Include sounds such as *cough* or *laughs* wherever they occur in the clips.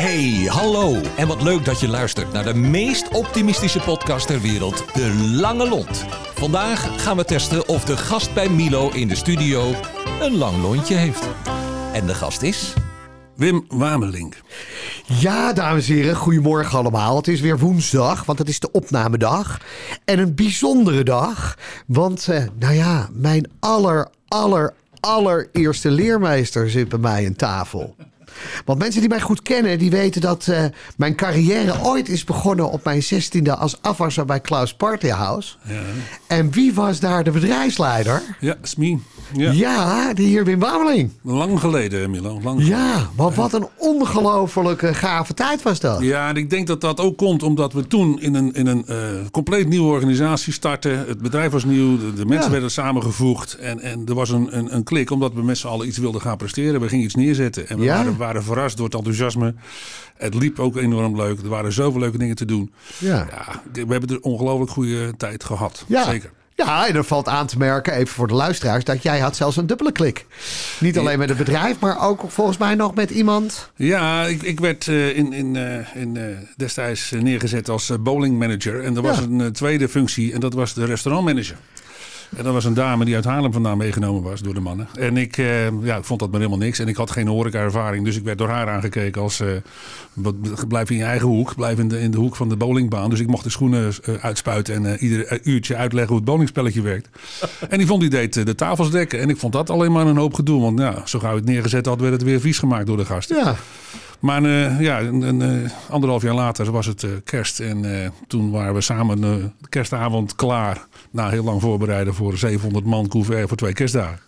Hey, hallo. En wat leuk dat je luistert naar de meest optimistische podcast ter wereld, De Lange Lont. Vandaag gaan we testen of de gast bij Milo in de studio een lang lontje heeft. En de gast is... Wim Wamelink. Ja, dames en heren, goedemorgen allemaal. Het is weer woensdag, want het is de opnamedag. En een bijzondere dag, want, eh, nou ja, mijn aller, aller, allereerste leermeester zit bij mij aan tafel. Want mensen die mij goed kennen, die weten dat eh, mijn carrière ooit is begonnen op mijn zestiende als afwasser bij Klaus Partyhouse. Ja, En wie was daar de bedrijfsleider? ja Smie. Ja. Ja, die heer Wim Wameling. Lang geleden, Milo. Lang Ja, maar wat een ongelofelijke gave tijd was dat. Ja, en ik denk dat dat ook komt omdat we toen in een, in een eh, compleet nieuwe organisatie startten. Het bedrijf was nieuw, de, de mensen Ja. werden samengevoegd. En, en er was een, een, een klik omdat we met z'n allen iets wilden gaan presteren. We gingen iets neerzetten. En we waren, waren verrast door het enthousiasme. Het liep ook enorm leuk. Er waren zoveel leuke dingen te doen. Ja. Ja, we hebben een ongelooflijk goede tijd gehad. Ja. Zeker. Ja, en er valt aan te merken, even voor de luisteraars, dat jij had zelfs een dubbele klik. Niet alleen met het bedrijf, maar ook volgens mij nog met iemand. Ja, ik, ik werd eh, in, in, eh, in, eh, destijds neergezet als eh, bowlingmanager. En er was Ja. een tweede functie en dat was de restaurantmanager. En dat was een dame die uit Haarlem vandaan meegenomen was door de mannen. En ik, eh, ja, ik vond dat maar helemaal niks. En ik had geen horeca-ervaring. Dus ik werd door haar aangekeken als... wat, blijf in je eigen hoek. Blijf in de, in de hoek van de bowlingbaan. Dus ik mocht de schoenen eh, uitspuiten. En ieder uurtje uitleggen hoe het bowlingspelletje werkt. en die vond die deed de tafels dekken. En ik vond dat alleen maar een hoop gedoe. Want ja, zo gauw het neergezet had, werd het weer vies gemaakt door de gasten. Ja, Maar eh, ja, eh, anderhalf jaar later was het eh, kerst. En toen waren we samen de kerstavond klaar. Na heel lang voorbereiden voor 700 man couvert voor twee kerstdagen.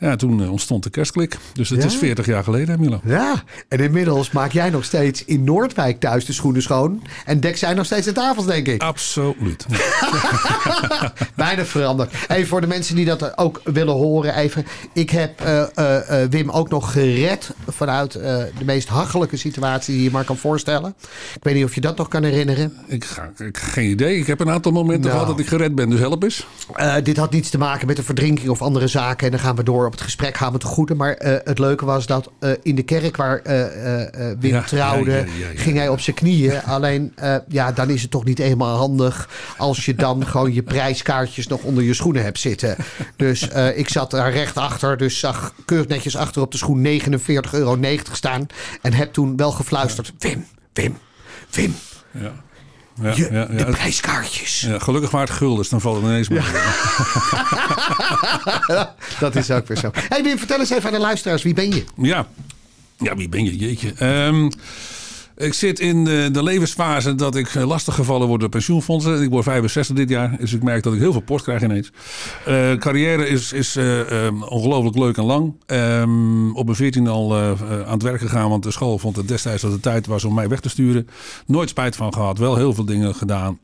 Ja, toen eh, ontstond de kerstklik. Dus het Ja? is 40 jaar geleden, Milo. ja. En inmiddels maak jij nog steeds in Noordwijk thuis de schoenen schoon. En dek zij nog steeds de tafels, denk ik. Absoluut. *laughs* Weinig veranderd. Even voor de mensen die dat ook willen horen. Even. Ik heb eh, eh, Wim ook nog gered vanuit de meest hachelijke situatie die je maar kan voorstellen. Ik weet niet of je dat nog kan herinneren. Ik, ga, ik geen idee. Ik heb een aantal momenten Nou. gehad dat ik gered ben. Dus help eens. Dit had niets te maken met een verdrinking of andere zaken. En dan gaan we door op het gesprek, gaan we te goede. Maar eh, het leuke was dat eh, in de kerk waar eh, Wim Ja, trouwde, ja, ja, ging hij op zijn knieën. *laughs* Alleen, ja, dan is het toch niet helemaal handig als je dan gewoon je prijskaartjes nog onder je schoenen hebt zitten. Dus ik zat daar recht achter, dus zag keurig netjes achter op de schoen 49,90 euro staan. En heb toen wel gefluisterd, Wim, Wim, Wim, Ja. Ja, je, ja, de ja. prijskaartjes. Ja, gelukkig waren het guldens. Dan valt het ineens mee. *laughs* Dat is ook weer zo. Hey Wim, vertel eens even aan de luisteraars, wie ben je? Ja. Ja, wie ben je? Jeetje. Ehm, ik zit in de, de levensfase dat ik eh, lastig gevallen word door pensioenfondsen. Ik word 65 dit jaar, dus ik merk dat ik heel veel post krijg ineens. Eh, carrière is, is eh, ehm, ongelooflijk leuk en lang. Ehm, op mijn 14 al aan het werk gegaan, want de school vond het destijds dat het tijd was om mij weg te sturen. Nooit spijt van gehad, wel heel veel dingen gedaan,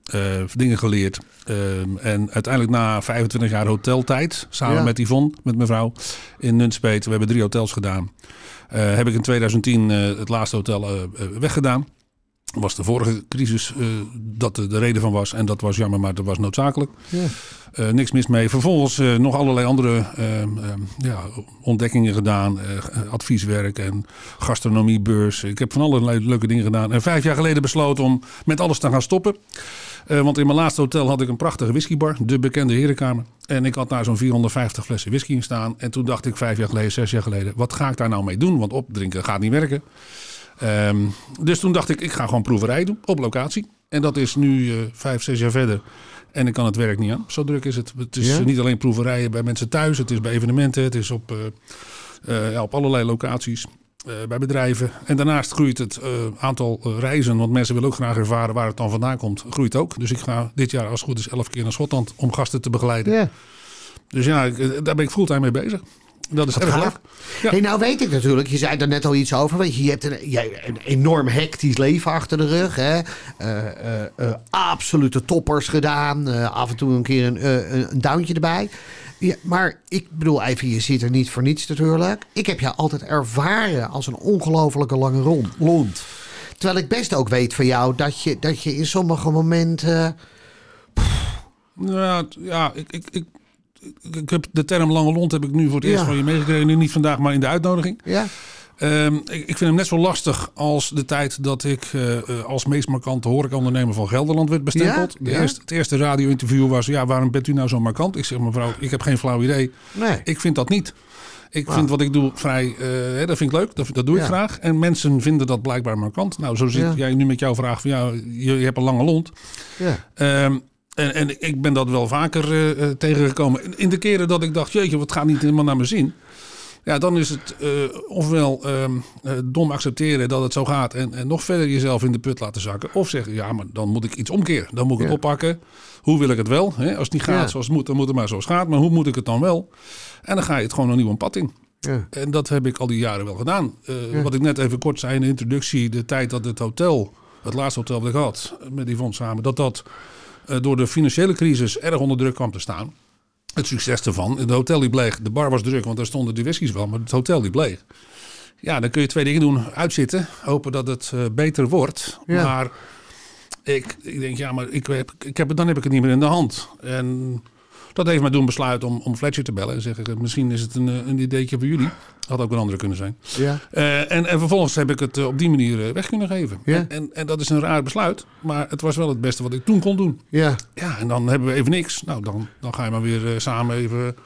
dingen geleerd. Ehm, en uiteindelijk na 25 jaar hoteltijd, samen Ja. met Yvonne, met mijn vrouw, in Nunspeet. We hebben drie hotels gedaan. Eh, heb ik in 2010 eh, het laatste hotel eh, weggedaan. Was de vorige crisis dat de, de reden van was. En dat was jammer, maar dat was noodzakelijk. Niks mis mee. Vervolgens nog allerlei andere ehm, ehm, ja, ontdekkingen gedaan. advieswerk en gastronomiebeurs. Ik heb van allerlei leuke dingen gedaan. En vijf jaar geleden besloten om met alles te gaan stoppen. Eh, want in mijn laatste hotel had ik een prachtige whiskybar. De bekende herenkamer. En ik had daar zo'n 450 flessen whisky in staan. En toen dacht ik vijf jaar geleden, zes jaar geleden... wat ga ik daar nou mee doen? Want opdrinken gaat niet werken. Ehm, dus toen dacht ik, ik ga gewoon proeverij doen op locatie. En dat is nu eh, vijf, zes jaar verder. En ik kan het werk niet aan. Zo druk is het. Het is Ja? niet alleen proeverijen bij mensen thuis. Het is bij evenementen. Het is op, eh, eh, ja, op allerlei locaties. Eh, bij bedrijven. En daarnaast groeit het eh, aantal eh, reizen. Want mensen willen ook graag ervaren waar het dan vandaan komt. Groeit ook. Dus ik ga dit jaar als het goed is elf keer naar Schotland om gasten te begeleiden. Ja. Dus ja, daar ben ik fulltime mee bezig. Dat is erg leuk. Ja. Hey, nou weet ik natuurlijk, je zei er net al iets over. Weet je, je hebt een, jij, een enorm hectisch leven achter de rug. Hè? Absolute toppers gedaan. Af en toe een keer een, een, een erbij. Ja, maar ik bedoel even, je zit er niet voor niets natuurlijk. Ik heb jou altijd ervaren als een ongelofelijke lange ron- lont. Terwijl ik best ook weet van jou dat je, dat je in sommige momenten... Ja, ja ik, ik, ik, ik, heb de term lange lont heb ik nu voor het eerst van je meegekregen. Nu niet vandaag, maar in de uitnodiging. Ja, Ehm, ik, ik vind hem net zo lastig als de tijd dat ik eh, eh, als meest markante horecaondernemer van Gelderland werd bestempeld. Ja? De Ja? eerste, het eerste radio-interview was, ja, waarom bent u nou zo markant? Ik zeg, mevrouw, ik heb geen flauw idee. Nee. Ik vind dat niet. Ik vind wat ik doe vrij, eh, dat vind ik leuk, dat, dat doe ik Ja. graag. En mensen vinden dat blijkbaar markant. Nou, zo zit Ja. jij nu met jouw vraag van, ja, je, je hebt een lange lont. Ja. Ehm, en, en ik ben dat wel vaker tegengekomen. In- In de keren dat ik dacht, jeetje, wat gaat niet helemaal naar mijn zin. Ja, dan is het eh, ofwel ehm, eh, dom accepteren dat het zo gaat en, en nog verder jezelf in de put laten zakken. Of zeggen, ja, maar dan moet ik iets omkeren. Dan moet ik Ja. het oppakken. Hoe wil ik het wel? Hè? Als het niet gaat Ja. zoals het moet, dan moet het maar zoals het gaat. Maar hoe moet ik het dan wel? En dan ga je het gewoon een nieuw pad in. Ja. En dat heb ik al die jaren wel gedaan. Eh. Wat ik net even kort zei in de introductie, de tijd dat het hotel, het laatste hotel dat ik had, met Yvonne samen, dat dat door de financiële crisis erg onder druk kwam te staan. Het succes ervan, het hotel liep leeg, de bar was druk, want daar stonden de whiskies wel, maar het hotel liep leeg. Ja, dan kun je twee dingen doen. Uitzitten, hopen dat het eh, beter wordt. Ja. Maar ik, ik denk, ja, maar ik heb, ik heb, het- dan heb ik het niet meer in de hand. En dat heeft mij doen besluiten om, om Fletcher te bellen en zeggen, misschien is het een, eh, een ideetje voor jullie. Had ook een andere kunnen zijn. Ja. Eh, en, en vervolgens heb ik het eh, op die manier eh, weg kunnen geven. Ja. En, en, en dat is een raar besluit, maar het was wel het beste wat ik toen kon doen. Ja. Ja, en dan hebben we even niks. Nou, dan, dan ga je maar weer eh, samen even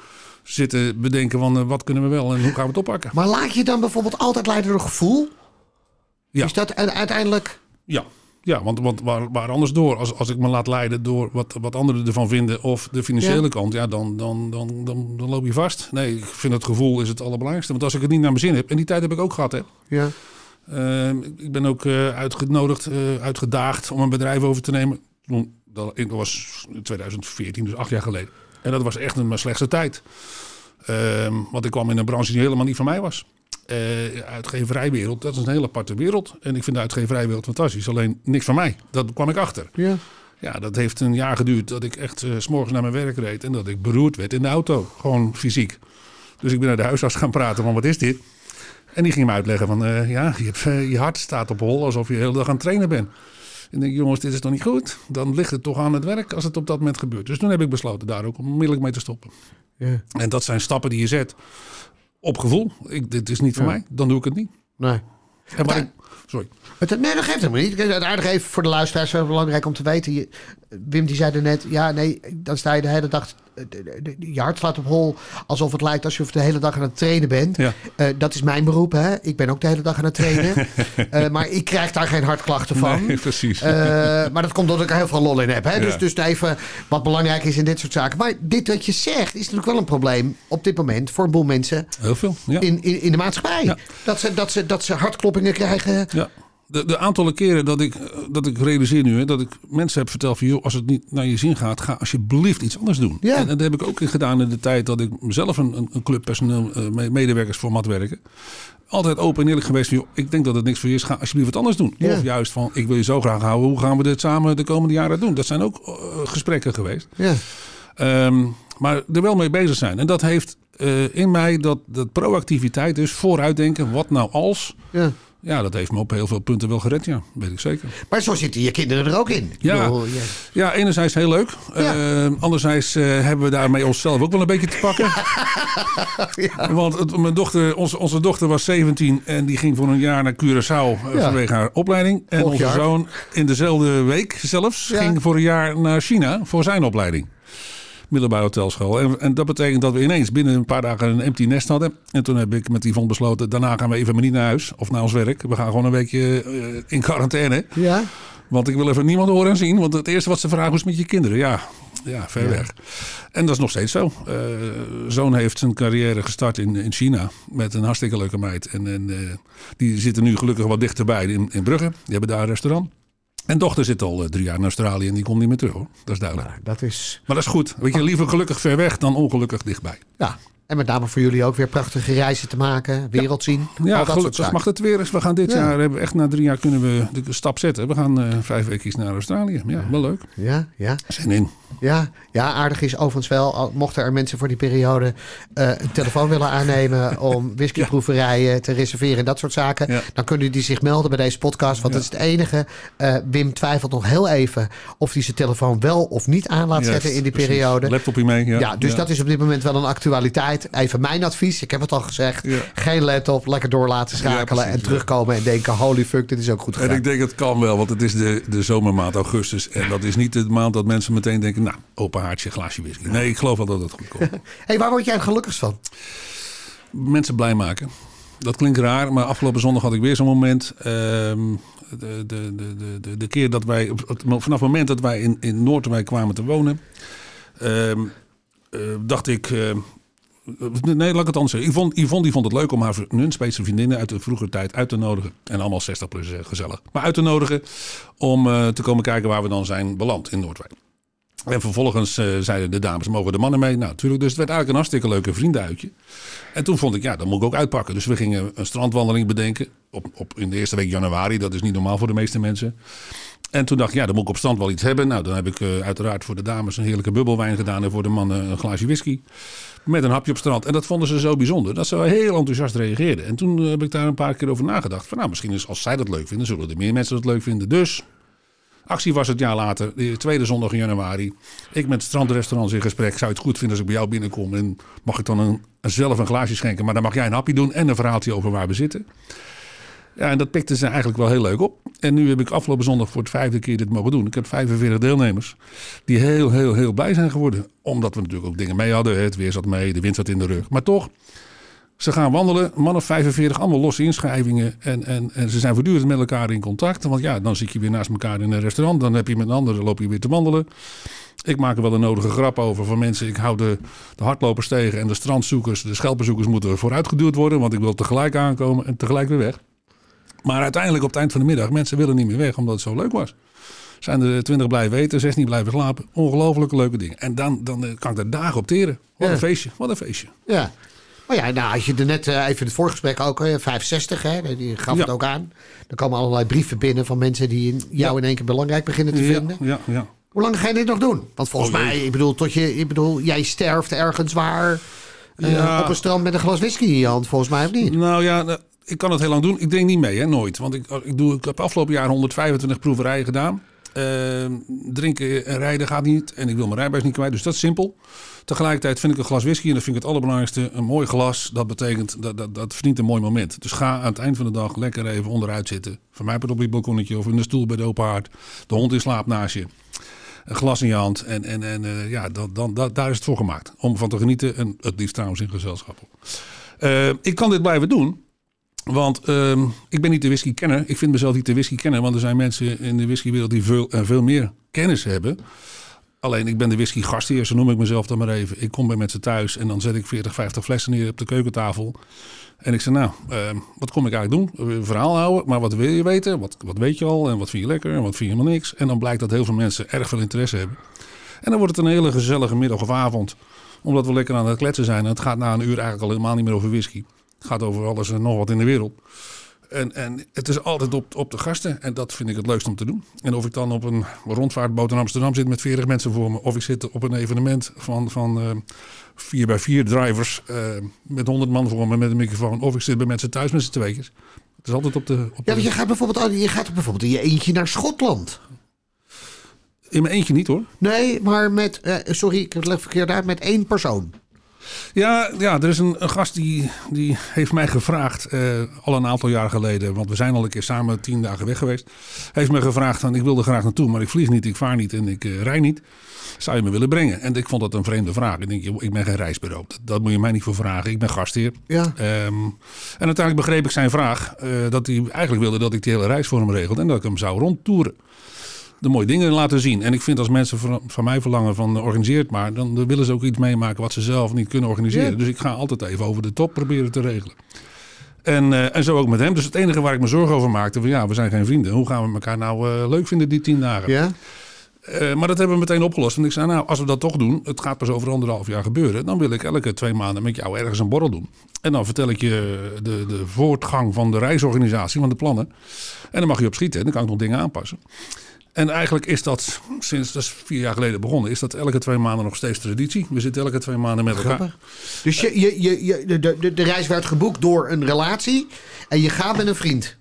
zitten bedenken van eh, wat kunnen we wel en hoe gaan we het oppakken. Maar laat je dan bijvoorbeeld altijd leiden door gevoel? Ja. Is dat uiteindelijk... Ja, ja want, want waar, waar anders door? Als, als ik me laat leiden door wat, wat anderen ervan vinden of de financiële Ja. kant, ja, dan, dan, dan, dan, dan loop je vast. Nee, ik vind het gevoel is het allerbelangrijkste. Want als ik het niet naar mijn zin heb, en die tijd heb ik ook gehad, hè. Ja. Eh, ik ben ook eh, uitgenodigd, eh, uitgedaagd om een bedrijf over te nemen. Toen- Dat was in 2014, dus acht jaar geleden. En dat was echt een, mijn slechtste tijd. Ehm, want ik kwam in een branche die helemaal niet van mij was. Eh uitgeverijwereld, dat is een hele aparte wereld. En ik vind de uitgeverijwereld fantastisch. Alleen niks van mij. Dat kwam ik achter. Ja. Ja, dat heeft een jaar geduurd dat ik echt eh, s s'morgens naar mijn werk reed. En dat ik beroerd werd in de auto. Gewoon fysiek. Dus ik ben naar de huisarts gaan praten van wat is dit? En die ging me uitleggen van eh, ja, je, hebt, je hart staat op hol alsof je de hele dag aan het trainen bent. En ik denk, jongens, dit is toch niet goed? Dan ligt het toch aan het werk als het op dat moment gebeurt. Dus toen heb ik besloten daar ook onmiddellijk mee te stoppen. Ja. En dat zijn stappen die je zet op gevoel. Ik, dit is niet voor Ja. mij, dan doe ik het niet. Nee. En wat ik, sorry. Het, nee, dat geeft helemaal niet. Het aardig even voor de luisteraars wel belangrijk om te weten. Je, Wim die zei er net, ja nee, dan sta je de hele dag... Je hart slaat op hol alsof het lijkt alsof je de hele dag aan het trainen bent. Ja. Eh, dat is mijn beroep, hè. Ik ben ook de hele dag aan het trainen. *laughs* Eh, maar ik krijg daar geen hartklachten van. Nee, precies. Eh, maar dat komt omdat ik er heel veel lol in heb. Hè? Dus, Ja. dus even wat belangrijk is in dit soort zaken. Maar dit wat je zegt is natuurlijk wel een probleem op dit moment voor een boel mensen Heel veel, ja. in, in, in de maatschappij. Dat, ze, dat, ze, dat ze hartkloppingen krijgen. Ja. De, de aantallen keren dat ik, eh, dat ik realiseer nu, hè, dat ik mensen heb verteld van joh, als het niet naar je zin gaat, ga alsjeblieft iets anders doen. Ja. En, en dat heb ik ook gedaan in de tijd dat ik zelf een, een, club personeel, eh, medewerkers voor mat werken. Altijd open en eerlijk geweest van joh, ik denk dat het niks voor je is, ga alsjeblieft wat anders doen. Ja. Of juist van ik wil je zo graag houden, hoe gaan we dit samen de komende jaren doen? Dat zijn ook eh, gesprekken geweest. Ja. Ehm, maar er wel mee bezig zijn. En dat heeft eh, in mij dat, dat proactiviteit, dus vooruitdenken, wat nou als. Ja. Ja, dat heeft me op heel veel punten wel gered, ja. Weet ik zeker. Maar zo zitten je kinderen er ook in. Ja. bedoel, je- Ja, enerzijds heel leuk. Ja. Eh, anderzijds eh, hebben we daarmee onszelf ook wel een beetje te pakken. *laughs* Want het, mijn dochter, onze, onze dochter was 17 en die ging voor een jaar naar Curaçao Ja. vanwege haar opleiding. En onze jaar. zoon in dezelfde week zelfs Ja. ging voor een jaar naar China voor zijn opleiding. Middelbare hotelschool. En, en dat betekent dat we ineens binnen een paar dagen een empty nest hadden. En toen heb ik met Yvonne besloten, daarna gaan we even maar niet naar huis of naar ons werk. We gaan gewoon een weekje eh, in quarantaine. ja. Want ik wil even niemand horen en zien. Want het eerste wat ze vragen, is met je kinderen? Ja, ja ver Ja. weg. En dat is nog steeds zo. Eh, zoon heeft zijn carrière gestart in, in China. Met een hartstikke leuke meid. En, en eh, die zitten nu gelukkig wat dichterbij in, in Brugge. Die hebben daar een restaurant. En dochter zit al eh, drie jaar in Australië en die komt niet meer terug hoor. Dat is duidelijk. Dat is... Maar dat is goed. Weet je, liever gelukkig ver weg dan ongelukkig dichtbij. Ja. En met name voor jullie ook weer prachtige reizen te maken. Wereld zien. Ja, dat gelukkig mag het weer eens. We gaan dit Ja. jaar, hebben echt na drie jaar kunnen we de stap zetten. We gaan eh, vijf weken naar Australië. Ja, wel leuk. Ja, ja. Zin in. Ja, ja, aardig is overigens wel, mochten er mensen voor die periode eh, een telefoon willen aannemen *laughs* om whiskyproeverijen te reserveren en dat soort zaken, Ja. dan kunnen die zich melden bij deze podcast. Want Ja. dat is het enige. Eh, Wim twijfelt nog heel even of hij zijn telefoon wel of niet aan laat zetten in die precies. periode. Laptopje mee. Ja, Ja, dus dat is op dit moment wel een actualiteit. even mijn advies. Ik heb het al gezegd. Geen laptop, lekker door laten schakelen. en terugkomen en denken, holy fuck, dit is ook goed En gegaan. ik denk het kan wel, want het is de, de zomermaand augustus. En dat is niet de maand dat mensen meteen denken, nou, open haartje, glaasje whisky. Nee, ik geloof wel dat het goed komt. *laughs* hey, waar word jij het gelukkigst van? mensen blij maken. Dat klinkt raar, maar afgelopen zondag had ik weer zo'n moment. Ehm, de, de, de, de, de, keer dat wij, vanaf het moment dat wij in, in Noordwijk kwamen te wonen, ehm, eh, dacht ik. eh, nee, laat ik het anders zeggen. Yvonne, Yvonne die vond het leuk om haar Nunspeetse vriendinnen uit de vroegere tijd uit te nodigen. En allemaal 60 plus eh, gezellig. Maar uit te nodigen om eh, te komen kijken waar we dan zijn beland in Noordwijk. En vervolgens eh, zeiden de dames, mogen de mannen mee? Nou, natuurlijk. Dus het werd eigenlijk een hartstikke leuke vriendenuitje. En toen vond ik, ja, dat moet ik ook uitpakken. Dus we gingen een strandwandeling bedenken. Op, op, in de eerste week januari. Dat is niet normaal voor de meeste mensen. En toen dacht ik, ja, dan moet ik op strand wel iets hebben. Nou, dan heb ik eh, uiteraard voor de dames een heerlijke bubbelwijn gedaan. En voor de mannen een glaasje whisky. Met een hapje op strand. En dat vonden ze zo bijzonder. Dat ze heel enthousiast reageerden. En toen eh, heb ik daar een paar keer over nagedacht. Van nou, misschien is als zij dat leuk vinden, zullen er meer mensen dat leuk vinden. Dus Actie was het jaar later, de tweede zondag in januari. Ik met strandrestaurants in gesprek. Zou je het goed vinden als ik bij jou binnenkom? En mag ik dan een, zelf een glaasje schenken? Maar dan mag jij een hapje doen en een verhaaltje over waar we zitten. Ja, en dat pikte ze eigenlijk wel heel leuk op. En nu heb ik afgelopen zondag voor het vijfde keer dit mogen doen. Ik heb 45 deelnemers die heel, heel, heel blij zijn geworden. Omdat we natuurlijk ook dingen mee hadden. Het weer zat mee, de wind zat in de rug. Maar toch, ze gaan wandelen, man of 45, allemaal losse inschrijvingen. En, en, en ze zijn voortdurend met elkaar in contact. Want ja, dan zit je weer naast elkaar in een restaurant. Dan heb je met een ander, dan loop je weer te wandelen. Ik maak er wel een nodige grap over van mensen. Ik hou de, de hardlopers tegen en de strandzoekers, de schelpenzoekers moeten vooruitgeduwd worden. Want ik wil tegelijk aankomen en tegelijk weer weg. Maar uiteindelijk op het eind van de middag, mensen willen niet meer weg omdat het zo leuk was. Zijn er 20 blijven eten, 16 blijven slapen. Ongelooflijke leuke dingen. En dan, dan eh, kan ik daar dagen op teren. Wat Ja. een feestje, wat een feestje. Ja. Maar ja, nou, als je er net eh, even in het voorgesprek ook, eh, 65, hè, die gaf Ja. het ook aan. Er komen allerlei brieven binnen van mensen die in- jou Ja. in één keer belangrijk beginnen te vinden. ja, ja. Hoe lang ga je dit nog doen? Want volgens Oh, mij, ik bedoel, tot je, ik bedoel, jij sterft ergens waar eh, op een strand met een glas whisky in je hand, volgens mij of niet? Nou ja, ik kan het heel lang doen. Ik denk niet mee, hè, nooit. Want ik, ik, doe, ik heb afgelopen jaar 125 proeverijen gedaan. Ehm, drinken en rijden gaat niet. En ik wil mijn rijbewijs niet kwijt. Dus dat is simpel. Tegelijkertijd vind ik een glas whisky, en dat vind ik het allerbelangrijkste, een mooi glas. Dat betekent, dat, dat, dat verdient een mooi moment. Dus ga aan het eind van de dag lekker even onderuit zitten. Van mij op je balkonnetje of in de stoel bij de open haard. De hond in slaap naast je. Een glas in je hand. En, en, en eh, ja, dan, dan, daar is het voor gemaakt. Om van te genieten. En het liefst trouwens in gezelschap. Eh, ik kan dit blijven doen. Want ehm, ik ben niet de whisky kenner. Ik vind mezelf niet de whisky kenner. Want er zijn mensen in de whiskywereld die veel, en veel meer kennis hebben. Alleen ik ben de whisky gastheer, zo noem ik mezelf dan maar even. Ik kom bij mensen thuis en dan zet ik 40, 50 flessen neer op de keukentafel. En ik zeg, nou, ehm, wat kom ik eigenlijk doen? Een verhaal houden, maar wat wil je weten? Wat, wat weet je al en wat vind je lekker en wat vind je helemaal niks? En dan blijkt dat heel veel mensen erg veel interesse hebben. En dan wordt het een hele gezellige middag of avond. Omdat we lekker aan het kletsen zijn. En het gaat na een uur eigenlijk al helemaal niet meer over whisky. Het gaat over alles en nog wat in de wereld. En, en het is altijd op, op de gasten. En dat vind ik het leukst om te doen. En of ik dan op een rondvaartboot in Amsterdam zit met 40 mensen voor me. Of ik zit op een evenement van, van eh, 4 bij 4 drivers. eh, met 100 man voor me met een microfoon. Of ik zit bij mensen thuis met z'n tweetjes. Het is altijd op de... Op Ja, de je gaat bijvoorbeeld, je gaat bijvoorbeeld in je eentje naar Schotland. In mijn eentje niet hoor. Nee, maar met, eh, sorry, ik het verkeerd uit, met één persoon. Ja, ja er is een, een gast die, die heeft mij gevraagd, eh, al een aantal jaar geleden, want we zijn al een keer samen tien dagen weg geweest. Heeft me gevraagd van ik wil er graag naartoe, maar ik vlieg niet, ik vaar niet en ik eh, rij niet. Zou je me willen brengen? En ik vond dat een vreemde vraag. Ik denk, joh, ik ben geen reisbureau. Dat, dat moet je mij niet voor vragen. Ik ben gastheer. Ja. Ehm, en uiteindelijk begreep ik zijn vraag eh, dat hij eigenlijk wilde dat ik die hele reis voor hem regelde en dat ik hem zou rondtoeren. De mooie dingen laten zien. En ik vind als mensen van, van mij verlangen van eh, organiseer het maar, dan willen ze ook iets meemaken wat ze zelf niet kunnen organiseren. Ja. Dus ik ga altijd even over de top proberen te regelen. En, eh, en zo ook met hem. Dus het enige waar ik me zorgen over maakte, van ja, we zijn geen vrienden. Hoe gaan we elkaar nou eh, leuk vinden die tien dagen? Ja? Eh, maar dat hebben we meteen opgelost. Want ik zei, nou, als we dat toch doen, het gaat pas over anderhalf jaar gebeuren. Dan wil ik elke twee maanden met jou ergens een borrel doen. En dan vertel ik je de, de voortgang van de reisorganisatie, van de plannen. En dan mag je op schieten en dan kan ik nog dingen aanpassen. En eigenlijk is dat, sinds dat is vier jaar geleden begonnen, is dat elke twee maanden nog steeds traditie. We zitten elke twee maanden met elkaar. Grappig. Dus je, je, je, je, de, de, de reis werd geboekt door een relatie en je gaat met een vriend.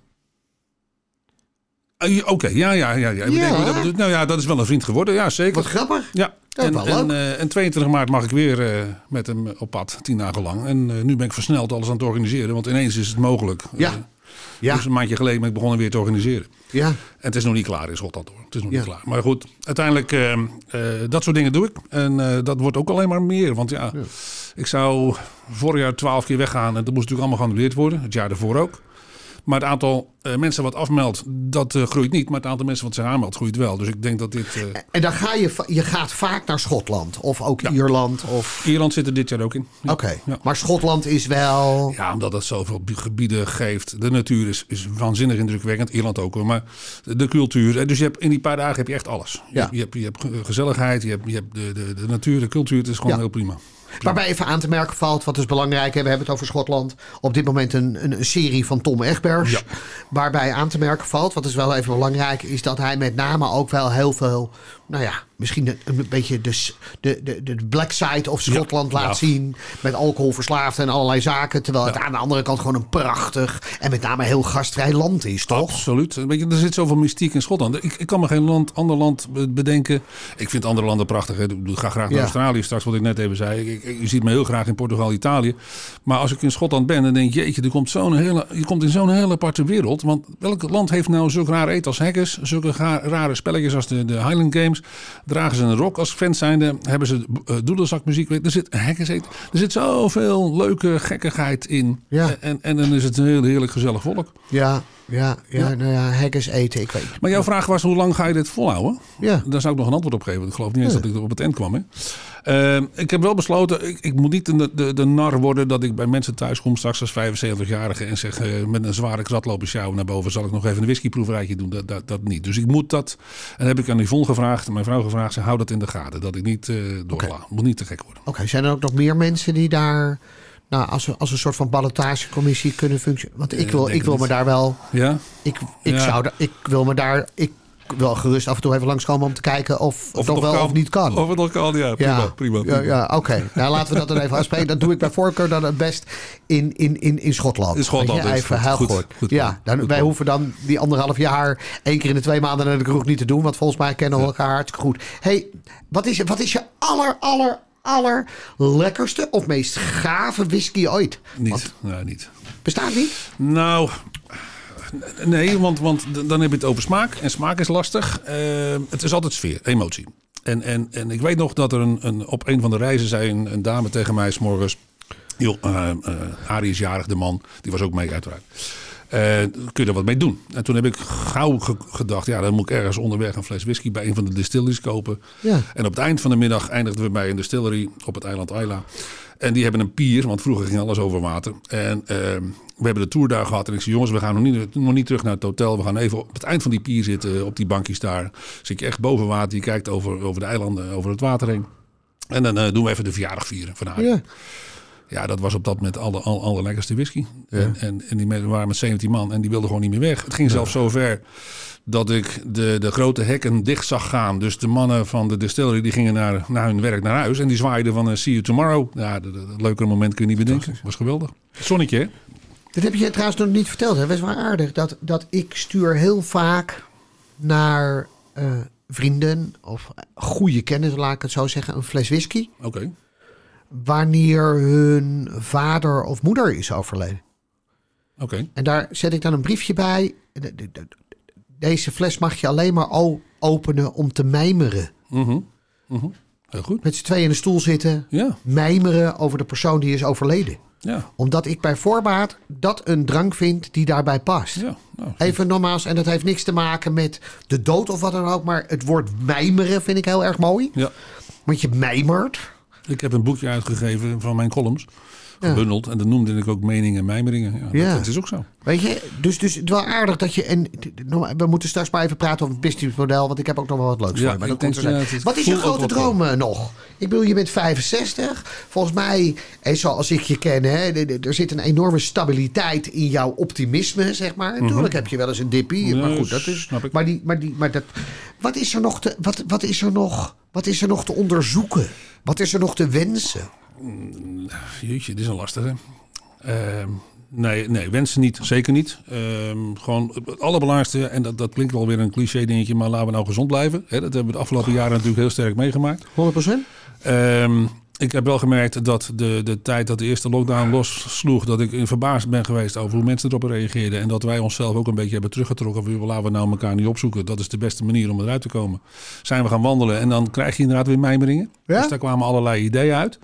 Eh, Oké, ja, ja, ja. ja. Ik Ja. denk, dat nou ja, dat is wel een vriend geworden, ja, zeker. Wat grappig. Ja, en, en, eh, en 22 maart mag ik weer eh, met hem op pad, tien dagen lang. En nu ben ik versneld alles aan het organiseren, want ineens is het mogelijk. Ja. Ja, Dus een maandje geleden ben ik begonnen weer te organiseren. ja. En het is nog niet klaar in Schotland hoor. Het is nog Ja. niet klaar. Maar goed, uiteindelijk, eh, eh, dat soort dingen doe ik. En eh, dat wordt ook alleen maar meer. Want ja, ik zou vorig jaar twaalf keer weggaan. En dat moest natuurlijk allemaal geannuleerd worden. Het jaar daarvoor ook. Maar het aantal eh, mensen wat afmeldt, dat eh, groeit niet. Maar het aantal mensen wat zich aanmeldt, groeit wel. Dus ik denk dat dit... eh, En dan ga je, je gaat vaak naar Schotland. Of ook Ierland. Of... Ierland zit er dit jaar ook in. Ja. Oké, Ja. maar Schotland is wel... Ja, omdat het zoveel bi- gebieden geeft. De natuur is, is waanzinnig indrukwekkend. Ierland ook hoor. Maar de cultuur. Dus je hebt, in die paar dagen heb je echt alles. Je, je, hebt, je hebt ge- gezelligheid. Je hebt, je hebt de, de, de natuur, de cultuur. Het is gewoon heel prima. Waarbij even aan te merken valt, wat is belangrijk, hè, we hebben het over Schotland. Op dit moment een, een, een serie van Tom Egbers. Ja. Waarbij aan te merken valt, wat is wel even belangrijk, is dat hij met name ook wel heel veel, nou ja, misschien een, een beetje de, de, de, de black side of Schotland Ja. laat Ja. zien. Met alcoholverslaafd en allerlei zaken. Terwijl het aan de andere kant gewoon een prachtig en met name heel gastvrij land is, toch? Absoluut. Weet je, er zit zoveel mystiek in Schotland. Ik, ik kan me geen land, ander land be- bedenken. Ik vind andere landen prachtig. Hè. Ik ga graag naar. Australië straks, wat ik net even zei. Ik, ik- je ziet me heel graag in Portugal, Italië. Maar als ik in Schotland ben, dan denk je... Jeetje, er komt zo'n hele, je komt in zo'n hele aparte wereld. Want welk land heeft nou zulke rare eten als haggis? Zulke rare spelletjes als de, de Highland Games? Dragen ze een rok als fans zijnde? Hebben ze uh, doedelzakmuziek? Er zit. Er zit zoveel leuke gekkigheid in. Ja. En, en dan is het een heel heerlijk gezellig volk. Ja, ja, ja, Ja. nou ja, haggis eten, ik weet Maar jouw vraag was, hoe lang ga je dit volhouden? Ja. Daar zou ik nog een antwoord op geven. Ik geloof niet eens dat ik er op het eind kwam. Hè? Eh, ik heb wel besloten, ik, ik moet niet de, de, de nar worden dat ik bij mensen thuis kom straks als 75-jarige en zeg eh, met een zware krat lopen sjouwen naar boven. Zal ik nog even een whiskyproeverijtje doen? Dat, dat, dat niet. Dus ik moet dat, en heb ik aan Yvonne gevraagd, mijn vrouw gevraagd, ze hou dat in de gaten. Dat ik niet eh doorsla. Moet niet te gek worden. Oké, zijn er ook nog meer mensen die daar nou, als, een, als een soort van ballotagecommissie kunnen functioneren? Want ik Eh, wil, ik wil me daar wel. Ja? Ik, ik, Ja. zou, ik wil me daar. Ik wil gerust af en toe even langskomen om te kijken of, het nog wel of niet kan. Of het nog kan, ja. Prima, ja, prima. ja, prima. ja oké. Nou, laten we dat dan even afspreken. Dat doe ik bij voorkeur dan het best in, in, in, in Schotland. In Schotland even heel goed, goed. goed ja, dan, goed wij hoeven dan die anderhalf jaar één keer in de twee maanden naar de kroeg niet te doen. Want volgens mij kennen we elkaar hartstikke goed. hey, wat is, je- wat is je aller, aller, aller lekkerste of meest gave whisky ooit? Niet. Want niet. bestaat niet? Nou, nee, want, want dan heb je het over smaak. En smaak is lastig. Eh, het is altijd sfeer, emotie. En, en, en ik weet nog dat er een, een, op een van de reizen zei een, dame tegen mij s'morgens... Joh, eh, Arie is jarig, de man. Die was ook mee uiteraard. Eh, kun je er wat mee doen? En toen heb ik gauw ge- gedacht, ja, dan moet ik ergens onderweg een fles whisky bij een van de distilleries kopen. Ja. En op het eind van de middag eindigden we bij een distillery op het eiland Ayla. En die hebben een pier, want vroeger ging alles over water. En ehm, we hebben de tour daar gehad. En ik zei, jongens, we gaan nog niet, nog niet terug naar het hotel. We gaan even op het eind van die pier zitten, op die bankjes daar. Zit je echt boven water, je kijkt over, over de eilanden, over het water heen. En dan eh, doen we even de verjaardag vieren van haar. Ja. Ja, dat was op dat moment alle, alle, allerlekkerste whisky. En, en, en die mensen waren met 17 man en die wilden gewoon niet meer weg. Het ging zelfs zo ver dat ik de, de grote hekken dicht zag gaan. Dus de mannen van de distillery die gingen naar, naar hun werk naar huis. En die zwaaiden van eh, see you tomorrow. Ja, dat, dat, dat leukere moment kun je niet bedenken. was geweldig. Zonnetje, hè? Dat heb je trouwens nog niet verteld. Het was wel aardig dat, dat ik stuur heel vaak naar eh, vrienden of goede kennissen, laat ik het zo zeggen, een fles whisky. Oké. Wanneer hun vader of moeder is overleden. Oké. En daar zet ik dan een briefje bij. De- de- de- Deze fles mag je alleen maar openen om te mijmeren. Mhm. Mhm. Heel goed. Met z'n tweeën in de stoel zitten, Ja. mijmeren over de persoon die is overleden. Ja. Omdat ik bij voorbaat dat een drank vind die daarbij past. Ja. Nou, Even nogmaals, en dat heeft niks te maken met de dood of wat dan ook. Maar het woord mijmeren vind ik heel erg mooi. ja. Want je mijmert. Ik heb een boekje uitgegeven van mijn columns. Ja. Gebundeld. En dat noemde ik ook meningen en mijmeringen. Ja, Ja. Dat, dat is ook zo. Weet je, dus, dus het is wel aardig dat je. En we moeten straks maar even praten over het businessmodel. Want ik heb ook nog wel wat leuks Ja, voor je. Maar dat komt er het Wat is je grote droom eh, nog? Ik bedoel, je bent 65. Volgens mij, en zoals ik je ken, hè, er zit een enorme stabiliteit in jouw optimisme, zeg maar. Natuurlijk heb je wel eens een dippie. maar goed, dat is. snap ik. Maar, die, maar, die, maar dat. Wat is er nog te, wat, wat is er nog, wat is er nog te onderzoeken? Wat is er nog te wensen? Jeetje, dit is een lastige. Ehm, Nee, nee, wensen niet. Zeker niet. Ehm, gewoon het allerbelangrijkste, en dat, dat klinkt wel weer een cliché dingetje, maar laten we nou gezond blijven. Hè, dat hebben we de afgelopen jaren natuurlijk heel sterk meegemaakt. 100%? Ehm, ik heb wel gemerkt dat de, de tijd dat de eerste lockdown lossloeg, dat ik in verbaasd ben geweest over hoe mensen erop reageerden. En dat wij onszelf ook een beetje hebben teruggetrokken. Van, laten we nou elkaar niet opzoeken. Dat is de beste manier om eruit te komen. Zijn we gaan wandelen en dan krijg je inderdaad weer mijmeringen. Ja? Dus daar kwamen allerlei ideeën uit.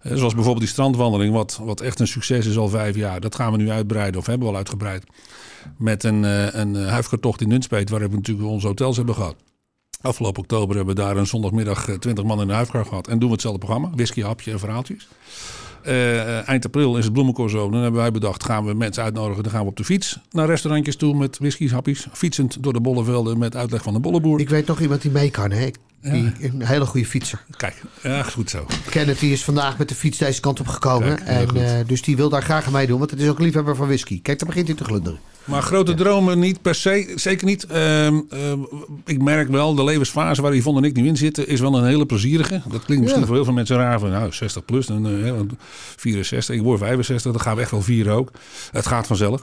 Eh, Zoals bijvoorbeeld die strandwandeling, wat, wat echt een succes is al vijf jaar. Dat gaan we nu uitbreiden, of hebben we al uitgebreid. Met een, eh, een eh, huifkartocht in Nunspeet, waar we natuurlijk onze hotels hebben gehad. Afgelopen oktober hebben we daar een zondagmiddag eh, 20 man in de huifkar gehad. En doen we hetzelfde programma. Whisky, hapje en verhaaltjes. Eh, eind april is het bloemencorso. Dan hebben wij bedacht, gaan we mensen uitnodigen. Dan gaan we op de fiets naar restaurantjes toe met whisky's, hapjes. Fietsend door de bollevelden met uitleg van de bolleboer. Ik weet nog iemand die mee kan, hè? Die, Een hele goede fietser. Kijk, ja, goed zo. Kenneth die is vandaag met de fiets deze kant op gekomen. Kijk, en, eh, dus die wil daar graag aan meedoen, want het is ook liefhebber van whisky. Kijk, daar begint hij te glunderen. Maar grote dromen niet per se, zeker niet. Ehm, ehm, ik merk wel, de levensfase waar Yvonne en ik nu in zitten, is wel een hele plezierige. Dat klinkt misschien Ja. voor heel veel mensen raar. Van, nou, 60 plus, dan, want 64, ik word 65, dan gaan we echt wel vieren ook. Het gaat vanzelf.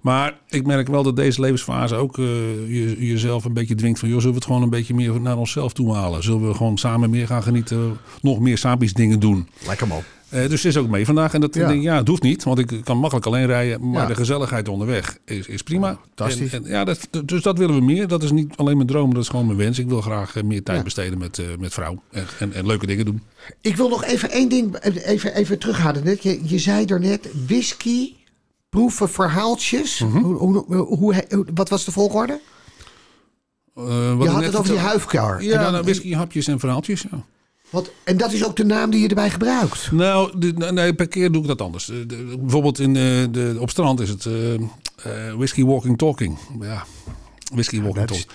Maar ik merk wel dat deze levensfase ook eh, je, jezelf een beetje dwingt van, joh, zullen we het gewoon een beetje meer naar onszelf toe halen? Zullen we gewoon samen meer gaan genieten, nog meer sapi's dingen doen? Lekker man. Eh, dus is ook mee vandaag. En dat Ja. ik denk ja, het hoeft niet, want ik kan makkelijk alleen rijden. Maar Ja. de gezelligheid onderweg is, is prima. fantastisch. En, en ja, dat, dus dat willen we meer. Dat is niet alleen mijn droom, dat is gewoon mijn wens. Ik wil graag eh, meer tijd Ja. besteden met, eh, met vrouw en, en, en leuke dingen doen. Ik wil nog even één ding even, even terughalen. Net, je, je zei er net whisky, proeven, verhaaltjes. Mhm. hoe, hoe, hoe, hoe- wat was de volgorde? Wat je had het over die huifkar. Ja, en, dan- nou, whisky, hapjes en verhaaltjes. Ja. Wat, en dat is ook de naam die je erbij gebruikt. Nou, de- nee, per keer doe ik dat anders. De- bijvoorbeeld in, eh, de, op strand is het eh, eh, whisky walking talking. Ja, whisky walking is- talking.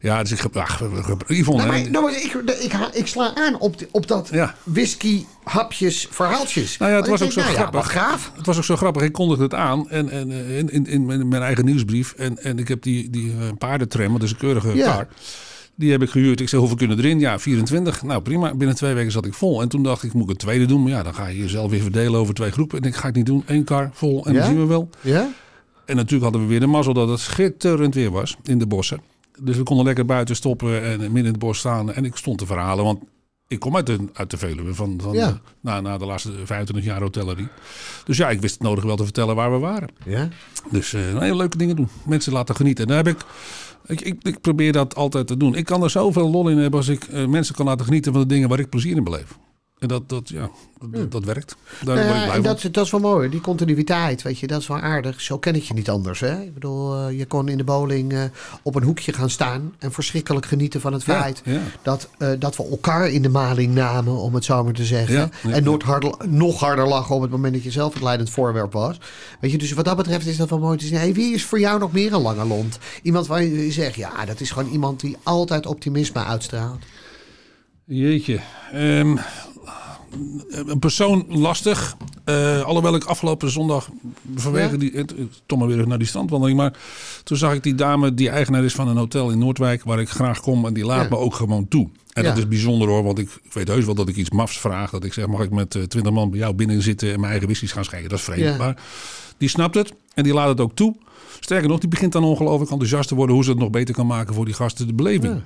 Ja, dus ik. Ach, Yvonne, Nou, maar, nou, maar ik, ik, ik sla aan op, op dat Ja. whisky, hapjes, verhaaltjes. Nou ja, het was ook zo nou ja, grappig. wat gaaf. Het was ook zo grappig. Ik kondigde het aan en, en, in, in, in mijn, eigen nieuwsbrief. En, en ik heb die, die paardentram, dat is een keurige Ja. Die heb ik gehuurd. Ik zei, hoeveel kunnen erin? Ja, 24. Nou, prima. Binnen twee weken zat ik vol. En toen dacht ik, moet ik een tweede doen? Maar ja, dan ga je jezelf weer verdelen over twee groepen. En ik ga ik niet doen. Eén kar vol en Ja? dan zien we wel. Ja? En natuurlijk hadden we weer de mazzel dat het schitterend weer was in de bossen. Dus we konden lekker buiten stoppen en midden in het bos staan. En ik stond te verhalen, want ik kom uit de, uit de Veluwe van, van Ja. na, na de laatste 25 jaar hotellerie. Dus ja, ik wist het nodig wel te vertellen waar we waren. Ja? Dus hele leuke dingen doen. Mensen laten genieten. En daar heb ik, ik, ik, probeer dat altijd te doen. Ik kan er zoveel lol in hebben als ik eh, mensen kan laten genieten van de dingen waar ik plezier in beleef. En dat, dat, ja, dat, dat werkt. Daar Nou ja, en van. dat, dat is wel mooi, die continuïteit, weet je, dat is wel aardig. Zo ken ik je niet anders, hè? Ik bedoel, eh, je kon in de bowling eh, op een hoekje gaan staan en verschrikkelijk genieten van het feit ja. dat, eh, dat we elkaar in de maling namen, om het zo maar te zeggen. En nog harder, nog harder lachen op het moment dat je zelf het leidend voorwerp was. Weet je, dus wat dat betreft is dat wel mooi te zien. Hey, wie is voor jou nog meer een lange lont? Iemand waar je zegt, ja, dat is gewoon iemand die altijd optimisme uitstraalt. Jeetje. Ehm, een persoon lastig. Eh, alhoewel ik afgelopen zondag vanwege Ja? die... Het, het- toch maar weer naar die strandwandeling. Maar toen zag ik die dame die eigenaar is van een hotel in Noordwijk... waar ik graag kom en die laat Ja. me ook gewoon toe. En Ja. dat is bijzonder hoor, want ik, ik weet heus wel dat ik iets mafs vraag. Dat ik zeg, mag ik met eh, twintig man bij jou binnen zitten... en mijn eigen whiskies gaan schenken. Dat is vreemd. Maar die snapt het en die laat het ook toe. Sterker nog, die begint dan ongelooflijk enthousiast te worden... hoe ze het nog beter kan maken voor die gasten, de beleving.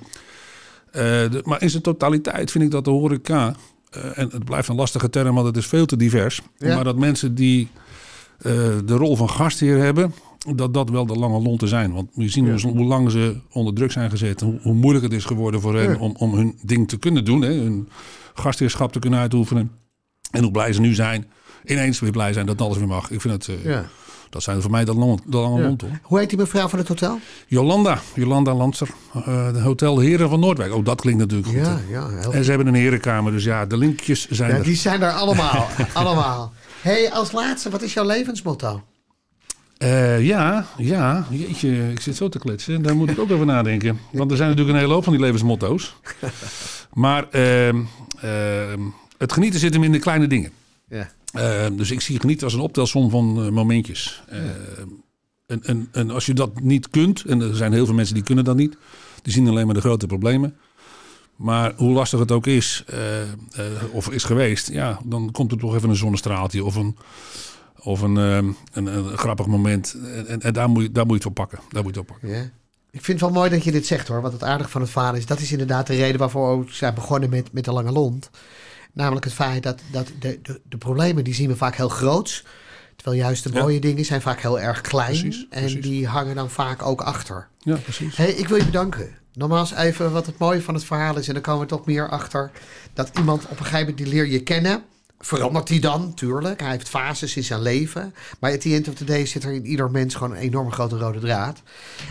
Eh, de- maar in zijn totaliteit vind ik dat de horeca... eh, en het blijft een lastige term, want het is veel te divers. Ja. Maar dat mensen die eh, de rol van gastheer hebben... dat dat wel de lange lonten zijn. Want je ziet hoe, hoe lang ze onder druk zijn gezet... hoe, hoe moeilijk het is geworden voor hen Ja. om, om hun ding te kunnen doen. Hè, hun gastheerschap te kunnen uitoefenen. En hoe blij ze nu zijn. Ineens weer blij zijn dat alles weer mag. Ik vind het... eh, Ja. Dat zijn voor mij de lange, de lange lont hoor. Hoe heet die mevrouw van het hotel? Jolanda, Jolanda Lanser, eh, de Hotel Heren van Noordwijk. Oh, dat klinkt natuurlijk goed. Ja, ja, heel En ze hebben een herenkamer, dus ja, de linkjes zijn Ja, er. die zijn er allemaal. *laughs* allemaal. hey, als laatste, wat is jouw levensmotto? Eh, ja, ja, jeetje, ik zit zo te kletsen. Daar moet ik ook over nadenken. Want er zijn natuurlijk een hele hoop van die levensmotto's. *laughs* Maar ehm, ehm, het genieten zit hem in de kleine dingen. Ja. Ehm, dus ik zie genieten als een optelsom van eh, momentjes. Ehm, en, en, en als je dat niet kunt, en er zijn heel veel mensen die kunnen dat niet, die zien alleen maar de grote problemen. Maar hoe lastig het ook is, eh, eh, of is geweest, ja, dan komt er toch even een zonnestraaltje of een, of een, eh, een, een grappig moment. En, en, en daar, moet je, daar moet je het voor pakken. Daar moet je het op pakken. Ja. Ik vind het wel mooi dat je dit zegt hoor. Want het aardige van het verhaal is, dat is inderdaad de reden waarvoor we zijn begonnen met, met de lange lont. Namelijk het feit dat, dat de, de, de problemen die zien we vaak heel groots. Terwijl juist de Ja. mooie dingen zijn vaak heel erg klein. Precies, en die hangen dan vaak ook achter. Ja, precies. Hey, ik wil je bedanken. Nogmaals even wat het mooie van het verhaal is. En dan komen we toch meer achter dat iemand op een gegeven moment die leer je kennen. Verandert hij dan, tuurlijk. Hij heeft fases in zijn leven. Maar at the end of the day zit er in ieder mens gewoon een enorme grote rode draad.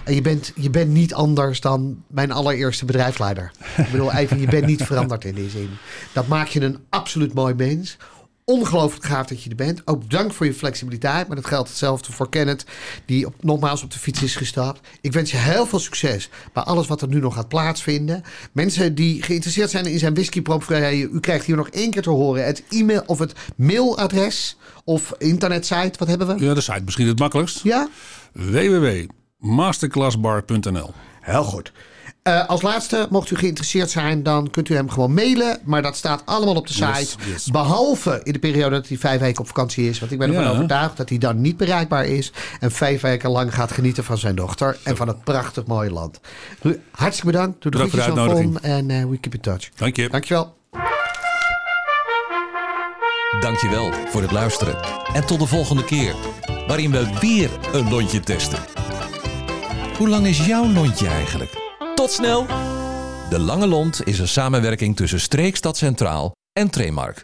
En je bent, je bent niet anders dan mijn allereerste bedrijfsleider. Ik bedoel, even, je bent niet veranderd in die zin. Dat maakt je een absoluut mooi mens. Ongelooflijk gaaf dat je er bent. Ook bedankt voor je flexibiliteit. Maar dat geldt hetzelfde voor Kenneth, die op, nogmaals op de fiets is gestapt. Ik wens je heel veel succes bij alles wat er nu nog gaat plaatsvinden. Mensen die geïnteresseerd zijn in zijn whiskyproeverij, u krijgt hier nog één keer te horen het e-mail of het mailadres of internetsite. Wat hebben we? Ja, de site misschien het makkelijkst. Ja? www.masterclassbar.nl Heel goed. Eh, als laatste, mocht u geïnteresseerd zijn, dan kunt u hem gewoon mailen. Maar dat staat allemaal op de site. Yes, yes. Behalve in de periode dat hij vijf weken op vakantie is. Want ik ben ervan Ja. overtuigd dat hij dan niet bereikbaar is. En vijf weken lang gaat genieten van zijn dochter. En van het prachtig mooie land. Ru- Hartstikke bedankt. Doe de groetjes aan Von. En eh, we keep in touch. Dank je. Dankjewel. Dankjewel voor het luisteren. En tot de volgende keer, waarin we weer een lontje testen. Hoe lang is jouw lontje eigenlijk? Tot snel! De Lange Lont is een samenwerking tussen Streekstad Centraal en Tremark.